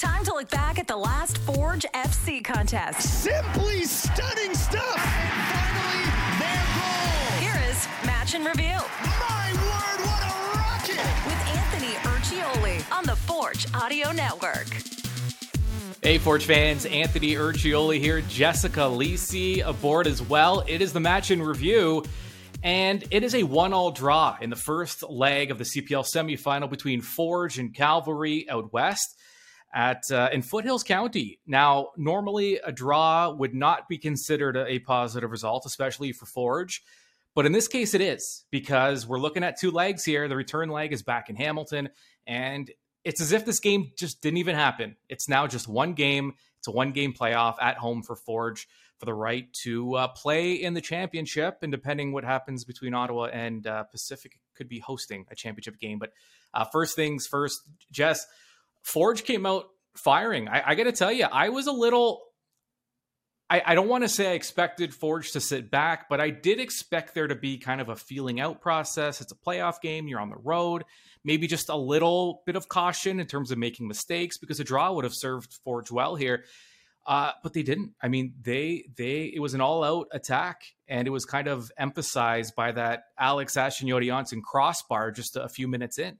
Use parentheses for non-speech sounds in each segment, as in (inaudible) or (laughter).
Time to look back at the last Forge FC contest. Simply stunning stuff. And finally, their goal. Here is Match in Review. My word, what a rocket! With Anthony Urciuoli on the Forge Audio Network. Hey, Forge fans, Anthony Urciuoli here, Jessica Lisi aboard as well. It is the Match in Review. And it is a one all draw in the first leg of the CPL semifinal between Forge and Cavalry out west at uh, in Foothills County. Now, normally a draw would not be considered a, positive result, especially for Forge. But in this case, it is because we're looking at two legs here. The return leg is back in Hamilton, and it's as if this game just didn't even happen. It's now just one game. It's a one game playoff at home for Forge for the right to uh, play in the championship. And depending what happens between Ottawa and uh, Pacific, could be hosting a championship game. But uh, first things first, Jess, Forge came out firing. I, I got to tell you, I was a little. I, I don't want to say I expected Forge to sit back, but I did expect there to be kind of a feeling out process. It's a playoff game. You're on the road. Maybe just a little bit of caution in terms of making mistakes because a draw would have served Forge well here. Uh, but they didn't. I mean, they they it was an all out attack, and it was kind of emphasized by that Alex Ashton crossbar just a few minutes in.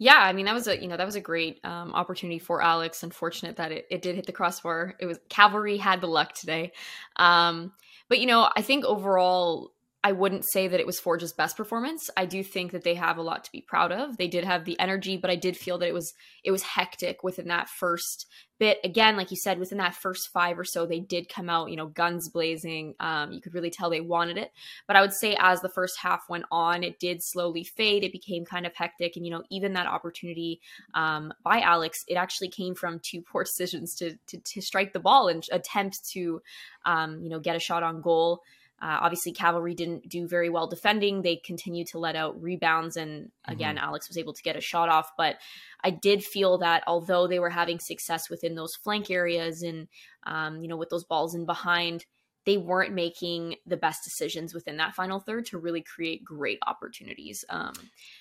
Yeah, I mean that was a you know that was a great um, opportunity for Alex. Unfortunate that it, it did hit the crossbar. It was Cavalry had the luck today, um, but you know I think overall I wouldn't say that it was Forge's best performance. I do think that they have a lot to be proud of. They did have the energy, but I did feel that it was it was hectic within that first bit. Again, like you said, within that first five or so, they did come out, you know, guns blazing. Um, you could really tell they wanted it. But I would say as the first half went on, it did slowly fade. It became kind of hectic, and you know, even that opportunity um, by Alex, it actually came from two (laughs) poor decisions to to, to strike the ball and attempt to, um, you know, get a shot on goal. Uh, obviously, Cavalry didn't do very well defending. They continued to let out rebounds, and again, mm-hmm. Alex was able to get a shot off. But I did feel that although they were having success within those flank areas and um, you know with those balls in behind, they weren't making the best decisions within that final third to really create great opportunities. Um,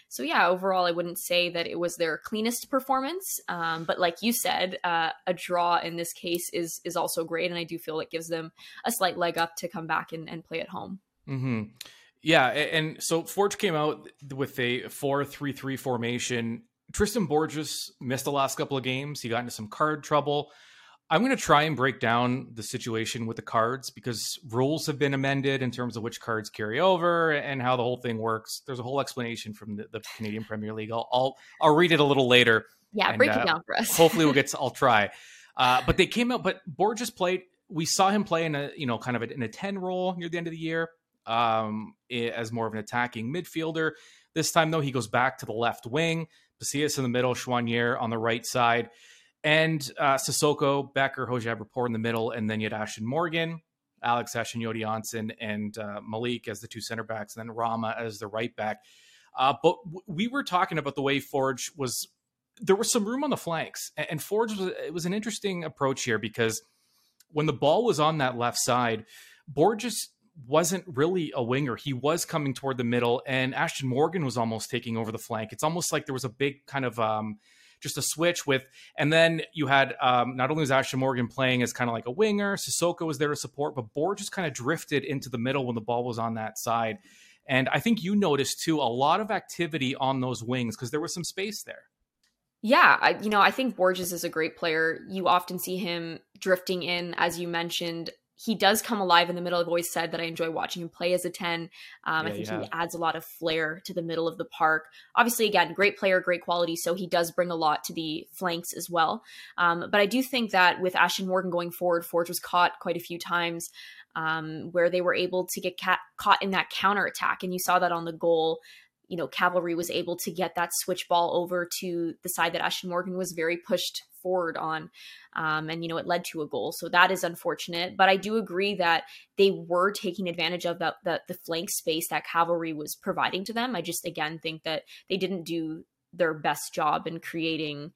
so yeah, overall, I wouldn't say that it was their cleanest performance, um, but like you said, uh, a draw in this case is is also great, and I do feel it gives them a slight leg up to come back and, and play at home. Mm-hmm. Yeah, and so Forge came out with a four-three-three formation. Tristan Borges missed the last couple of games. He got into some card trouble. I'm going to try and break down the situation with the cards because rules have been amended in terms of which cards carry over and how the whole thing works. There's a whole explanation from the, the Canadian Premier League. I'll, I'll, I'll read it a little later. Yeah, and, break it uh, down for us. hopefully, we'll get. (laughs) To, I'll try. Uh, but they came out. But Borges played. We saw him play in a you know kind of a, in a ten role near the end of the year um, as more of an attacking midfielder. This time though, he goes back to the left wing. Pasillas in the middle, Choinière on the right side and uh, Sissoko, Bekker, Hojab Rapport in the middle, and then you had Ashton Morgan, Alex Ashton, Yodi Janssen, and uh, Malik as the two center backs, and then Rama as the right back. Uh, but w- we were talking about the way Forge was. There was some room on the flanks, and, and Forge was it was an interesting approach here because when the ball was on that left side, Borges wasn't really a winger. He was coming toward the middle, and Ashton Morgan was almost taking over the flank. It's almost like there was a big kind of um, just a switch with, and then you had um, not only was Ashton Morgan playing as kind of like a winger, Sissoko was there to support, but Borg just kind of drifted into the middle when the ball was on that side. And I think you noticed too a lot of activity on those wings because there was some space there. Yeah, I, you know, I think Borges is a great player. You often see him drifting in, as you mentioned, he does come alive in the middle. I've always said that I enjoy watching him play as a 10. Um, yeah, I think yeah. he adds a lot of flair to the middle of the park. Obviously, again, great player, great quality. So he does bring a lot to the flanks as well. Um, but I do think that with Ashton Morgan going forward, Forge was caught quite a few times um, where they were able to get ca- caught in that counter attack. And you saw that on the goal you know, Cavalry was able to get that switch ball over to the side that Ashton Morgan was very pushed forward on. Um, and, you know, it led to a goal. So that is unfortunate. But I do agree that they were taking advantage of the, the, the flank space that Cavalry was providing to them. I just, again, think that they didn't do their best job in creating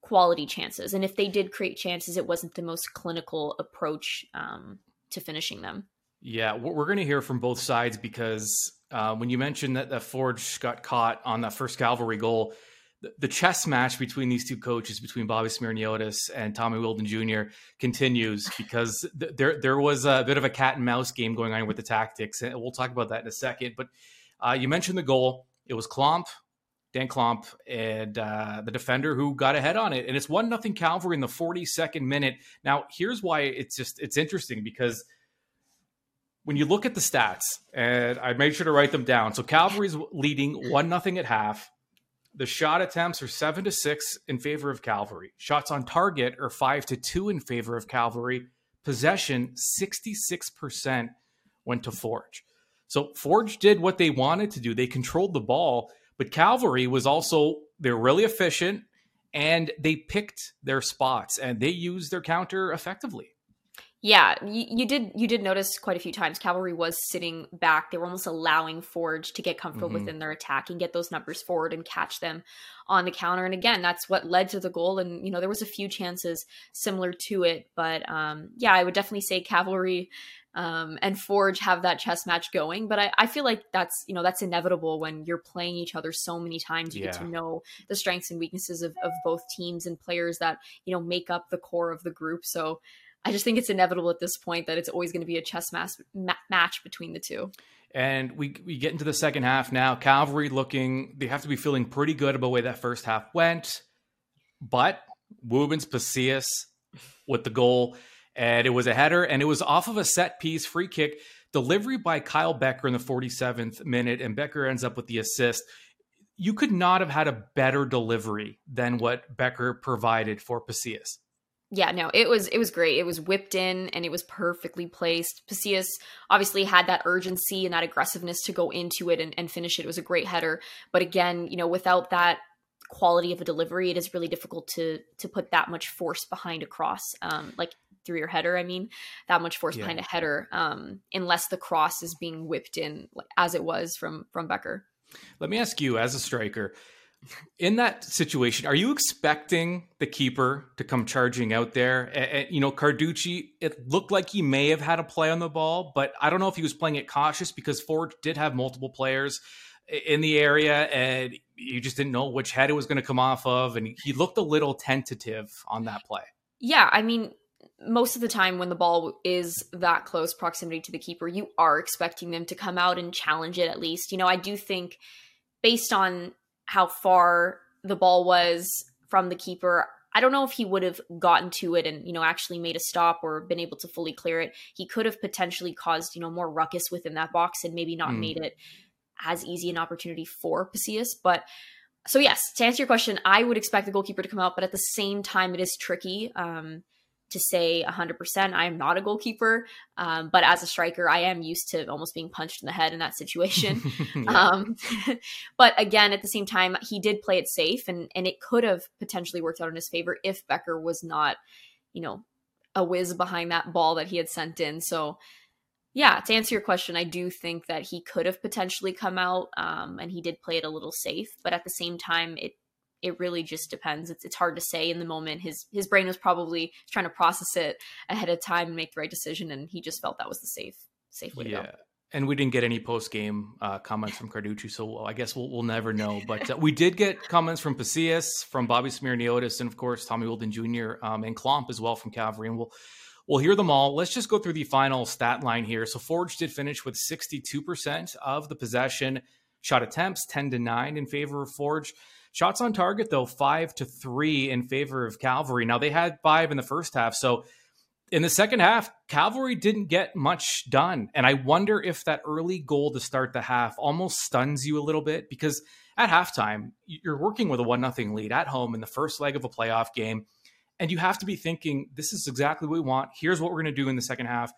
quality chances. And if they did create chances, it wasn't the most clinical approach um, to finishing them. Yeah, we're going to hear from both sides because uh, when you mentioned that the Forge got caught on that first Cavalry goal, the chess match between these two coaches, between Bobby Smyrniotis and Tommy Wheeldon Jr., continues because th- there there was a bit of a cat and mouse game going on with the tactics, and we'll talk about that in a second. But uh, you mentioned the goal; it was Klomp, Daan Klomp, and uh, the defender who got ahead on it, and it's one nothing Calvary in the forty second minute. Now, here's why it's just it's interesting because when you look at the stats, and I made sure to write them down. So Calvary's leading one nothing at half the shot attempts are seven to six in favor of Calvary. Shots on target are five to two in favor of Calvary. Possession, 66% went to Forge. So Forge did what they wanted to do. They controlled the ball, but Calvary was also, they're really efficient and they picked their spots and they used their counter effectively. Yeah, you, you, did. You did notice quite a few times Cavalry was sitting back. They were almost allowing Forge to get comfortable mm-hmm. within their attack and get those numbers forward and catch them on the counter. And again, that's what led to the goal. And you know, there was a few chances similar to it, but um, yeah, I would definitely say Cavalry um, and Forge have that chess match going. But I, I, feel like that's you know that's inevitable when you're playing each other so many times. You yeah. get to know the strengths and weaknesses of, of both teams and players that you know make up the core of the group. So I just think it's inevitable at this point that it's always going to be a chess mas- ma- match between the two. And we we get into the second half now. Calvary looking, they have to be feeling pretty good about the way that first half went. But Woobens Pacius with the goal, and it was a header, and it was off of a set piece free kick delivery by Kyle Bekker in the 47th minute, and Bekker ends up with the assist. You could not have had a better delivery than what Bekker provided for Pacius yeah, no, it was it was great. It was whipped in and it was perfectly placed. Pacius obviously had that urgency and that aggressiveness to go into it and, and finish it. It was a great header. But again, you know, without that quality of a delivery, it is really difficult to to put that much force behind a cross. Um, like through your header, I mean, that much force yeah. behind a header, um, unless the cross is being whipped in as it was from from Bekker. Let me ask you, as a striker, in that situation, are you expecting the keeper to come charging out there? And, you know, Carducci, it looked like he may have had a play on the ball, but I don't know if he was playing it cautious because Ford did have multiple players in the area and you just didn't know which head it was going to come off of. And he looked a little tentative on that play. Yeah. I mean, most of the time when the ball is that close proximity to the keeper, you are expecting them to come out and challenge it at least. You know, I do think based on how far the ball was from the keeper. I don't know if he would have gotten to it and, you know, actually made a stop or been able to fully clear it. He could have potentially caused, you know, more ruckus within that box and maybe not mm. made it as easy an opportunity for Pacius. But so yes, to answer your question, I would expect the goalkeeper to come out, but at the same time, it is tricky. Um, to say 100%. I am not a goalkeeper, um, but as a striker, I am used to almost being punched in the head in that situation. (laughs) um, (laughs) but again, at the same time, he did play it safe, and and it could have potentially worked out in his favor if Bekker was not, you know, a whiz behind that ball that he had sent in. So. Yeah, to answer your question, I do think that he could have potentially come out, um, and he did play it a little safe. But at the same time, it it really just depends. It's it's hard to say in the moment. His his brain was probably trying to process it ahead of time and make the right decision, and he just felt that was the safe safe way yeah. to go. And we didn't get any post game uh, comments from Carducci, so I guess we'll, we'll never know. (laughs) But uh, we did get comments from Pacius, from Bobby Smyrniotis, and of course Tommy Wheeldon Jr. Um, and Klomp as well from Calvary. And we'll we'll hear them all. Let's just go through the final stat line here. So Forge did finish with 62% of the possession, shot attempts 10 to 9 in favor of Forge. Shots on target, though, five to three in favor of Calvary. Now, they had five in the first half. So in the second half, Calvary didn't get much done. And I wonder if that early goal to start the half almost stuns you a little bit because at halftime, you're working with a one nothing lead at home in the first leg of a playoff game. And you have to be thinking, this is exactly what we want. Here's what we're going to do in the second half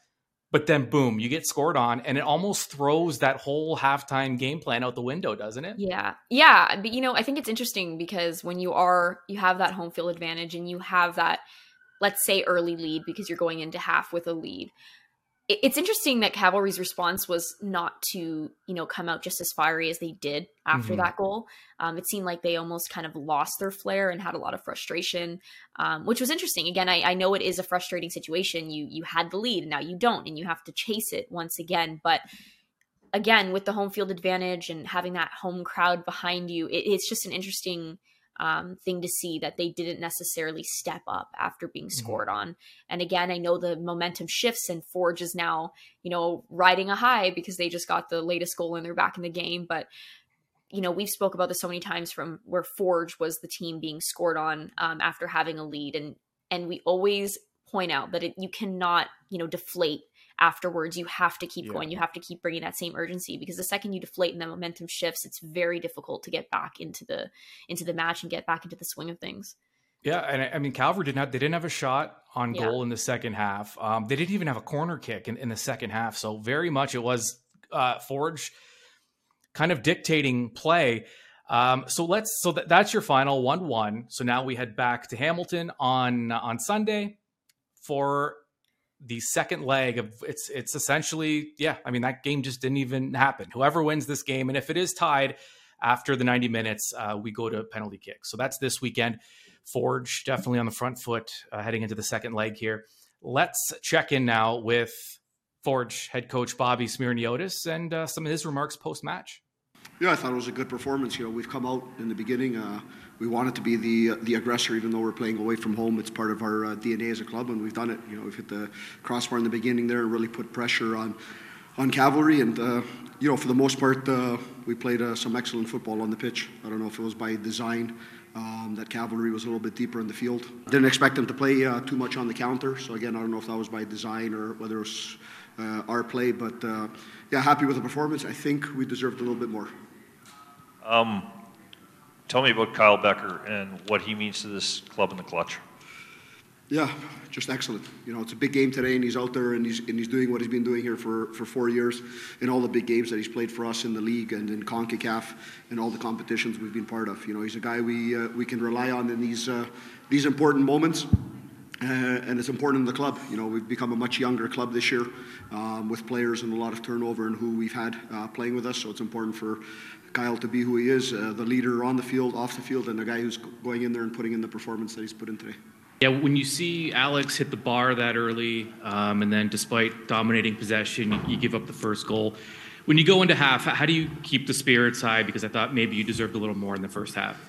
but then boom, you get scored on, and it almost throws that whole halftime game plan out the window, doesn't it? Yeah, yeah. But you know, I think it's interesting because when you are you have that home field advantage and you have that, let's say, early lead because you're going into half with a lead it's interesting that Cavalry's response was not to, you know, come out just as fiery as they did after mm-hmm. that goal. Um, it seemed like they almost kind of lost their flair and had a lot of frustration, um, which was interesting. Again, I, I, know it is a frustrating situation. You you had the lead, and now you don't, and you have to chase it once again. But again, with the home field advantage and having that home crowd behind you, it, it's just an interesting um, thing to see that they didn't necessarily step up after being mm-hmm. scored on. And again, I know the momentum shifts and Forge is now, you know, riding a high because they just got the latest goal and they're back in the game. But you know, we've spoke about this so many times from where Forge was the team being scored on um, after having a lead, and and we always point out that it, you cannot, you know, deflate afterwards you have to keep yeah. going you have to keep bringing that same urgency because the second you deflate and the momentum shifts it's very difficult to get back into the into the match and get back into the swing of things yeah, and I mean Calvary did not. They didn't have a shot on goal yeah. in the second half. Um, they didn't even have a corner kick in, in the second half. So very much it was uh, Forge kind of dictating play. Um, so let's. So that, that's your final one one. So now we head back to Hamilton on on Sunday for the second leg of it's it's essentially yeah i mean that game just didn't even happen. Whoever wins this game and if it is tied after the 90 minutes uh, we go to penalty kicks so that's this weekend. Forge definitely on the front foot uh, heading into the second leg here. Let's check in now with forge head coach bobby smyrniotis and uh, some of his remarks post-match yeah i thought it was a good performance you know we've come out in the beginning uh, we wanted to be the the aggressor, even though we're playing away from home. It's part of our uh, DNA as a club, and we've done it. You know, we've hit the crossbar in the beginning there and really put pressure on on Cavalry. And uh, you know, for the most part, uh, we played uh, some excellent football on the pitch. I don't know if it was by design. Um, that cavalry was a little bit deeper in the field. Didn't expect them to play uh, too much on the counter. So again, I don't know if that was by design or whether it was uh, our play. But yeah, happy with the performance. I think we deserved a little bit more. Um, Tell me about Kyle Bekker and what he means to this club in the clutch. Yeah, just excellent. You know, it's a big game today, and he's out there and he's and he's doing what he's been doing here for, for four years in all the big games that he's played for us in the league and in Concacaf and all the competitions we've been part of. You know, he's a guy we uh, we can rely on in these uh, these important moments. Uh, and it's important in the club. You know, we've become a much younger club this year um, with players and a lot of turnover and who we've had uh, playing with us. So it's important for Kyle to be who he is, uh, the leader on the field, off the field, and the guy who's going in there and putting in the performance that he's put in today. Yeah, when you see Alex hit the bar that early, um, and then despite dominating possession, you, you, give up the first goal. When you go into half, how do you keep the spirits high? Because I thought maybe you deserved a little more in the first half.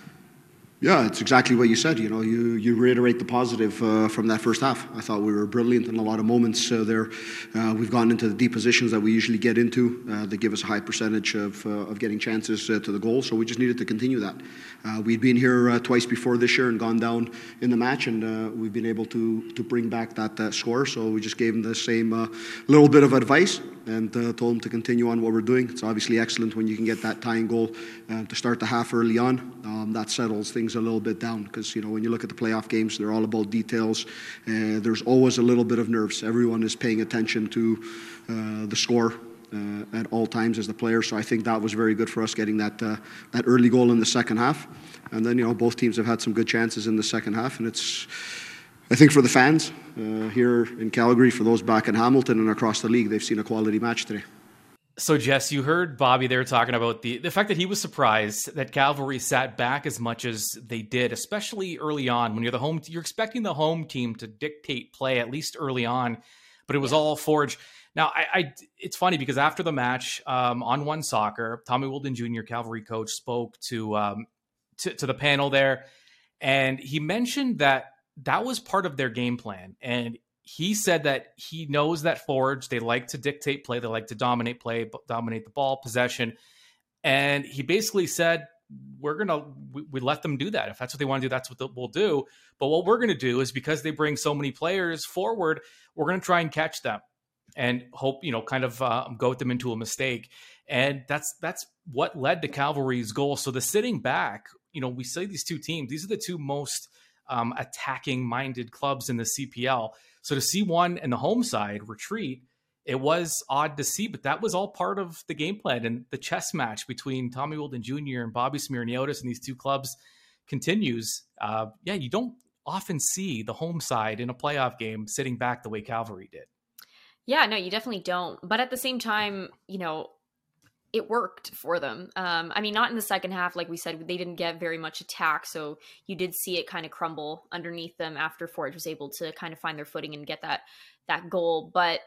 Yeah, it's exactly what you said. You know, you, you reiterate the positive uh, from that first half. I thought we were brilliant in a lot of moments uh, there. Uh, we've gone into the deep positions that we usually get into uh, that give us a high percentage of, uh, of getting chances uh, to the goal. So we just needed to continue that. we'd been here twice before this year and gone down in the match, and we've been able to to bring back that score. So we just gave them the same little bit of advice and uh, told them to continue on what we're doing. It's obviously excellent when you can get that tying goal uh, to start the half early on. Um, that settles things a little bit down because you know when you look at the playoff games, they're all about details. Uh, there's always a little bit of nerves. Everyone is paying attention to uh, the score. Uh, at all times as the player, so I think that was very good for us getting that uh, that early goal in the second half, and then you know both teams have had some good chances in the second half, and it's I think for the fans uh, here in Calgary, for those back in Hamilton and across the league, they've seen a quality match today. So, Jess, you heard Bobby there talking about the, the fact that he was surprised that Cavalry sat back as much as they did, especially early on when you're the home. You're expecting the home team to dictate play at least early on, but it was yeah. all Forge. Now, I, I, it's funny because after the match um, on One Soccer, Tommy Wheeldon Jr., Cavalry coach, spoke to, um, to to the panel there, and he mentioned that that was part of their game plan. And he said that he knows that Forge, they like to dictate play, they like to dominate play, dominate the ball, possession. And he basically said, we're going to, we, we, let them do that. If that's what they want to do, that's what we'll do. But what we're going to do is because they bring so many players forward, we're going to try and catch them and hope, you know, kind of uh, goat them into a mistake. And that's, that's what led to Cavalry's goal. So the sitting back, you know, we say these two teams, these are the two most um, attacking minded clubs in the CPL. So to see one in the home side retreat, it was odd to see, but that was all part of the game plan. And the chess match between Tommy Wheeldon Jr. and Bobby Smyrniotis and these two clubs continues. Uh, yeah, you don't often see the home side in a playoff game sitting back the way Cavalry did. Yeah, no, you definitely don't. But at the same time, you know, it worked for them. Um, I mean, not in the second half, like we said, they didn't get very much attack, so you did see it kind of crumble underneath them after Forge was able to kind of find their footing and get that that goal. But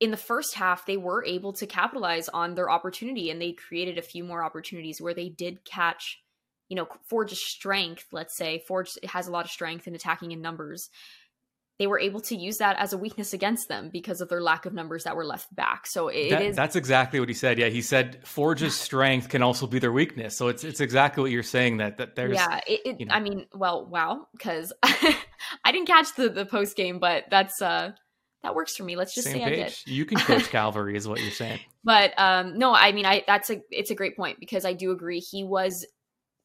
in the first half, they were able to capitalize on their opportunity, and they created a few more opportunities where they did catch you know, Forge's strength, let's say, Forge has a lot of strength in attacking in numbers. They were able to use that as a weakness against them because of their lack of numbers that were left back. So it that, is That's exactly what he said. Yeah, he said Forge's strength can also be their weakness. So it's it's exactly what you're saying that that there's yeah. It, it you know. I mean, well, wow, because (laughs) I didn't catch the the post game, but that's uh that works for me. Let's just same say I did. You can coach Calvary, is what you're saying. (laughs) But um no, I mean I that's a it's a great point because I do agree he was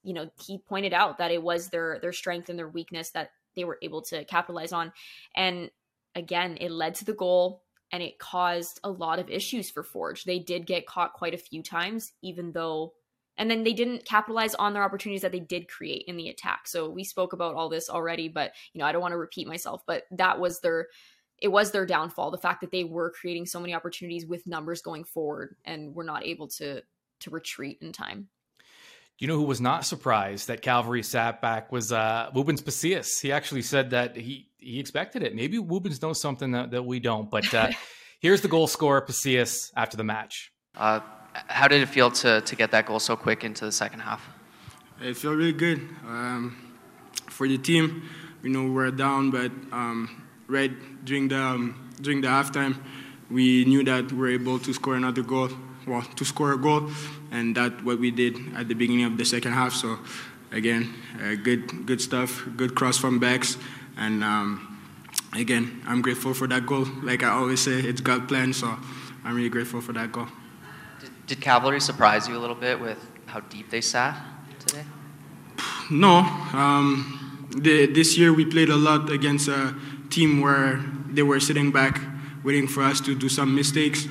you know, he pointed out that it was their their strength and their weakness that they were able to capitalize on. And again, it led to the goal and it caused a lot of issues for Forge. They did get caught quite a few times even though and then they didn't capitalize on their opportunities that they did create in the attack. So we spoke about all this already, but you know, I don't want to repeat myself, but that was their it was their downfall the fact that they were creating so many opportunities with numbers going forward and were not able to to retreat in time You know who was not surprised that Calvary sat back was uh Woobens Pacius. He actually said that he he expected it. Maybe Woobens knows something that, that we don't. But uh, (laughs) here's the goal scorer, Pacius, after the match. Uh, how did it feel to, to get that goal so quick into the second half? It felt really good. Um, for the team, we know we were down, but um, right during the um, during the halftime, we knew that we were able to score another goal. Well, to score a goal, and that's what we did at the beginning of the second half. So, again, uh, good good stuff. Good cross from backs, and um, again, I'm grateful for that goal. Like I always say, it's God plan. So, I'm really grateful for that goal. Did, did Cavalry surprise you a little bit with how deep they sat today? No. Um, the, this year we played a lot against a team where they were sitting back, waiting for us to do some mistakes.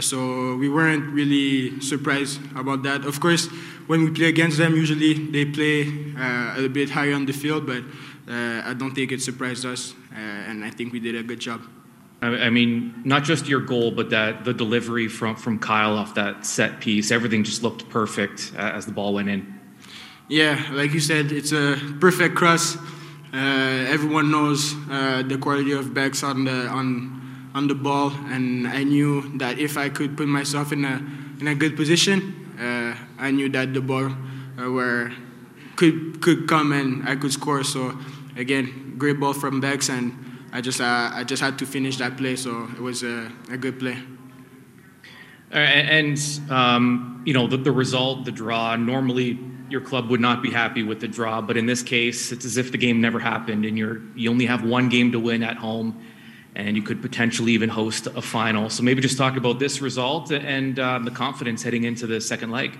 So we weren't really surprised about that. Of course, when we play against them, usually they play uh, a bit higher on the field, but uh, I don't think it surprised us, uh, and I think we did a good job. I I mean, not just your goal, but that the delivery from from Kyle off that set piece. Everything just looked perfect uh, as the ball went in. Yeah, like you said, it's a perfect cross. Uh, everyone knows uh, the quality of backs on the on on the ball, and I knew that if I could put myself in a in a good position, uh, I knew that the ball uh, were could could come and I could score. So again, great ball from backs, and I just uh, I just had to finish that play. So it was a, a good play. Uh, And, um, you know, the, the result, the draw, normally your club would not be happy with the draw, but in this case, it's as if the game never happened and you're, you only have one game to win at home and you could potentially even host a final. So maybe just talk about this result and um, the confidence heading into the second leg.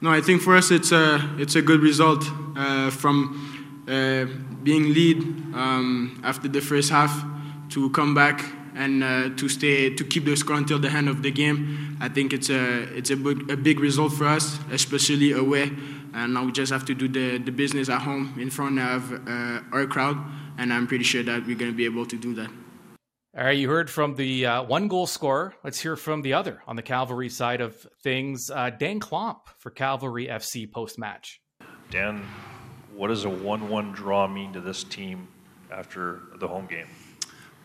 No, I think for us it's a it's a good result uh, from uh, being lead um, after the first half to come back and uh, to stay to keep the score until the end of the game. I think it's a it's a big, a big result for us, especially away. And now we just have to do the, the business at home in front of uh, our crowd, and I'm pretty sure that we're going to be able to do that. All right, you heard from the uh, one goal scorer. Let's hear from the other on the Calvary side of things. Uh, Daan Klomp for Calvary FC post match. Daan, what does a 1 1 draw mean to this team after the home game?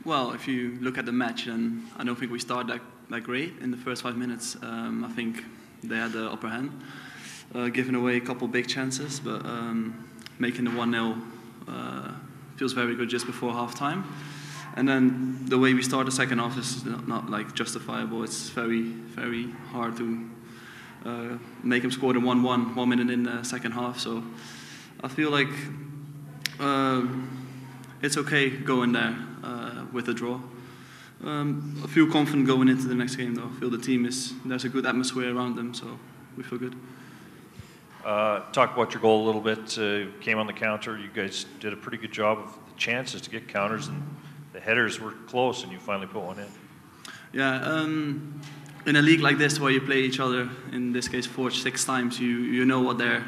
Well, if you look at the match, then I don't think we started that, that great in the first five minutes. Um, I think they had the upper hand, uh, giving away a couple big chances, but um, making the 1 0 uh, feels very good just before half time. And then the way we start the second half is not, not like justifiable. It's very, very hard to uh, make him score the 1 1 one minute in the second half. So I feel like uh, it's okay going there uh, with a draw. Um, I feel confident going into the next game, though. I feel the team is there's a good atmosphere around them, so we feel good. Uh, talk about your goal a little bit. Uh, came on the counter. You guys did a pretty good job of the chances to get counters, and the headers were close, and you finally put one in. Yeah, um, in a league like this where you play each other, in this case Forge six times, you you know what their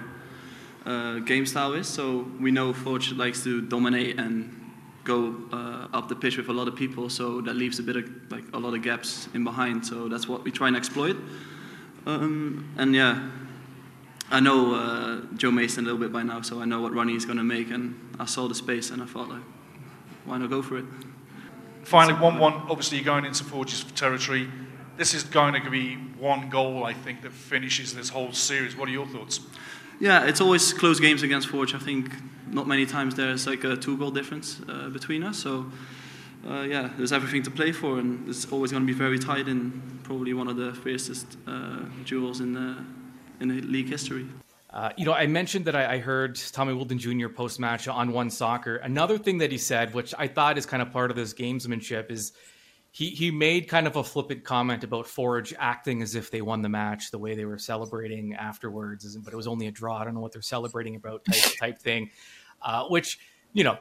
uh, game style is. So we know Forge likes to dominate and go uh, up the pitch with a lot of people. So that leaves a bit of like a lot of gaps in behind. So that's what we try and exploit. Um, and yeah, I know uh, Joe Mason a little bit by now, so I know what Ronnie is going to make. And I saw the space, and I thought like, why not go for it? Finally, 1 1. Obviously, you're going into Forge's territory. This is going to be one goal, I think, that finishes this whole series. What are your thoughts? Yeah, it's always close games against Forge. I think not many times there's like a two goal difference uh, between us. So uh, yeah, there's everything to play for, and it's always going to be very tight and probably one of the fiercest uh, duels in the in the league history. Uh, you know, I mentioned that I, I heard Tommy Wheeldon Jr. post match on One Soccer. Another thing that he said, which I thought is kind of part of this gamesmanship, is he he made kind of a flippant comment about Forge acting as if they won the match, the way they were celebrating afterwards, but it was only a draw. I don't know what they're celebrating about, type type thing. Uh, which you know,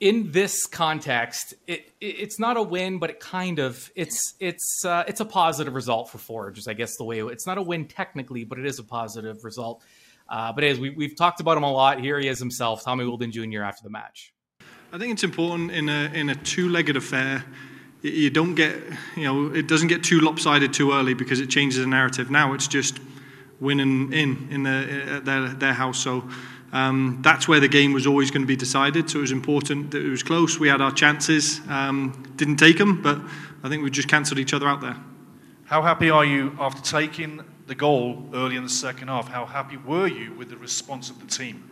in this context, it, it, it's not a win, but it kind of it's it's uh, it's a positive result for Forge. I guess the way it's not a win technically, but it is a positive result. Uh, but as we, we've talked about him a lot, here he is himself, Tommy Wheeldon Jr. after the match. I think it's important in a in a two-legged affair. You don't get you know it doesn't get too lopsided too early because it changes the narrative. Now it's just winning in in the, their their house. So um, that's where the game was always going to be decided. So it was important that it was close. We had our chances, um, didn't take them, but I think we just cancelled each other out there. How happy are you after taking the goal early in the second half? How happy were you with the response of the team?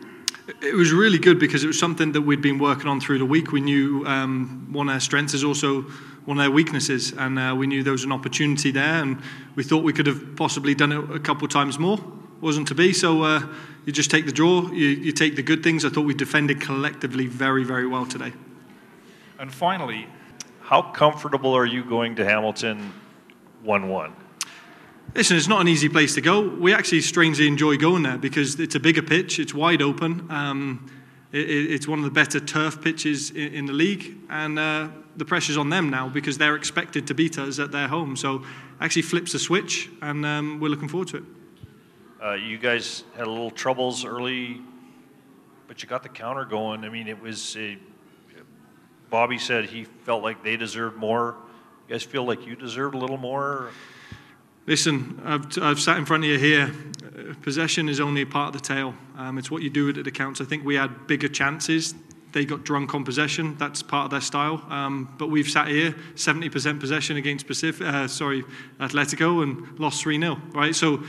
It was really good because it was something that we'd been working on through the week. We knew um, one of our strengths is also one of their weaknesses, and uh, we knew there was an opportunity there, and we thought we could have possibly done it a couple times more. Wasn't to be, so uh, you just take the draw, you, you take the good things. I thought we defended collectively very, very well today. And finally, how comfortable are you going to Hamilton 1 1? Listen, it's not an easy place to go. We actually strangely enjoy going there because it's a bigger pitch, it's wide open. Um, it, it's one of the better turf pitches in, in the league, and uh, the pressure's on them now because they're expected to beat us at their home. So, actually flips the switch, and um, we're looking forward to it. Uh, you guys had a little troubles early, but you got the counter going. I mean, it was a, Bobby said he felt like they deserved more. You guys feel like you deserved a little more? Listen, I've, I've sat in front of you here. Uh, possession is only a part of the tale. Um, it's what you do with it that counts. I think we had bigger chances. They got drunk on possession. That's part of their style. Um, but we've sat here, 70% possession against Pacific, uh, sorry, Atletico, and lost 3 0, right? So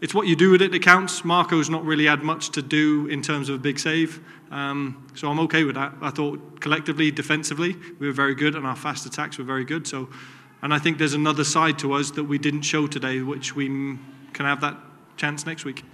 it's what you do with it that counts. Marco's not really had much to do in terms of a big save. Um, so I'm okay with that. I thought collectively, defensively, we were very good, and our fast attacks were very good. So, and I think there's another side to us that we didn't show today, which we can have that chance next week.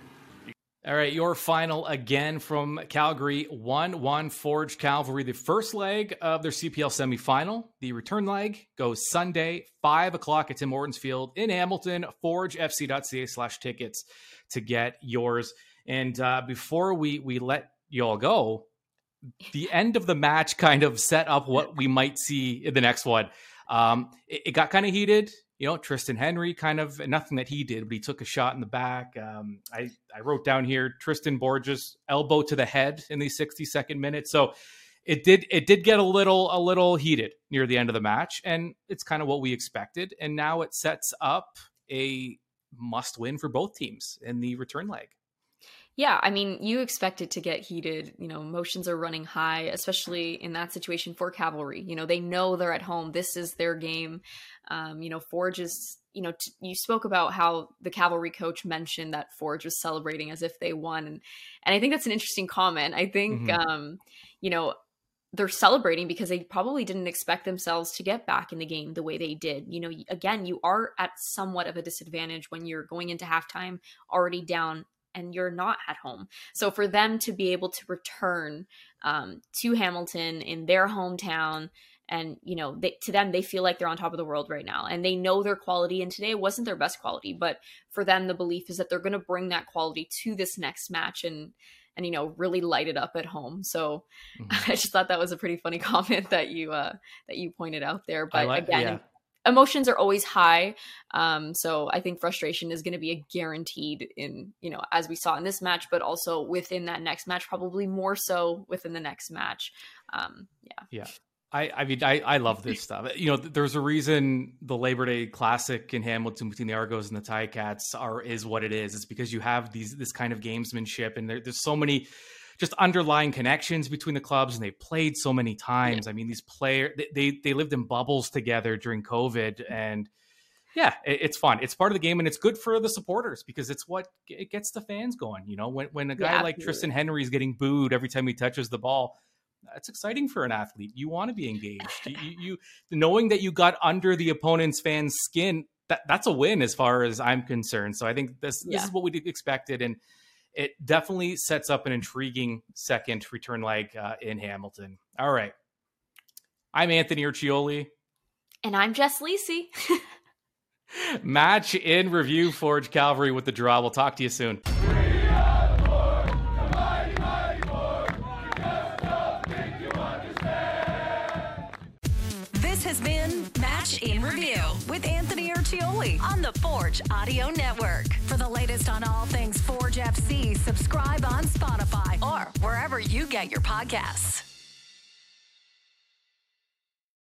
All right, your final again from Calgary 1 1 Forge Cavalry, the first leg of their CPL semifinal. The return leg goes Sunday, 5 o'clock at Tim Hortons Field in Hamilton, forgefc.ca slash tickets to get yours. And uh, before we, we let you all go, the end of the match kind of set up what we might see in the next one. Um, it, it got kind of heated you know, Tristan Henry kind of nothing that he did, but he took a shot in the back. Um, I, I wrote down here Tristan Borges elbow to the head in the 60 second minute. So it did it did get a little a little heated near the end of the match, and it's kind of what we expected. And now it sets up a must win for both teams in the return leg. Yeah, I mean, you expect it to get heated. You know, emotions are running high, especially in that situation for Cavalry. You know, they know they're at home. This is their game. Um, you know, Forge is, you know, t- you spoke about how the Cavalry coach mentioned that Forge was celebrating as if they won. And, and I think that's an interesting comment. I think, mm-hmm. um, you know, they're celebrating because they probably didn't expect themselves to get back in the game the way they did. You know, again, you are at somewhat of a disadvantage when you're going into halftime already down and you're not at home. So for them to be able to return um, to Hamilton in their hometown, and you know, they, to them they feel like they're on top of the world right now, and they know their quality. And today wasn't their best quality, but for them the belief is that they're going to bring that quality to this next match and and you know really light it up at home so (laughs) mm-hmm. i just thought that was a pretty funny (laughs) comment that you uh that you pointed out there but like, again yeah emotions are always high. Um, so I think frustration is going to be a guaranteed in, you know, as we saw in this match, but also within that next match, probably more so within the next match. Um, yeah. Yeah. I, I mean, I, I love this stuff. You know, there's a reason the Labor Day Classic in Hamilton between the Argos and the Ticats are is what it is. It's because you have these this kind of gamesmanship, and there, there's so many just underlying connections between the clubs, and they played so many times. Yeah. I mean, these players they, they, they lived in bubbles together during COVID, mm-hmm. and yeah, it's fun. It's part of the game, and it's good for the supporters because it's what it gets the fans going. You know, when when a guy Yeah, like Tristan Henry is getting booed every time he touches the ball, that's exciting for an athlete. You want to be engaged. you, you, knowing that you got under the opponent's fans' skin. That, that's a win as far as I'm concerned. So I think this this is what we expected, and it definitely sets up an intriguing second return leg uh, in Hamilton. All right, I'm Anthony Urciuoli. And I'm Jess Lisi. (laughs) Match in review, Forge Calvary with the draw. We'll talk to you soon. This has been Match in Review with Anthony Urciuoli on the Forge Audio Network. For the latest on all things Forge FC, subscribe on Spotify or wherever you get your podcasts.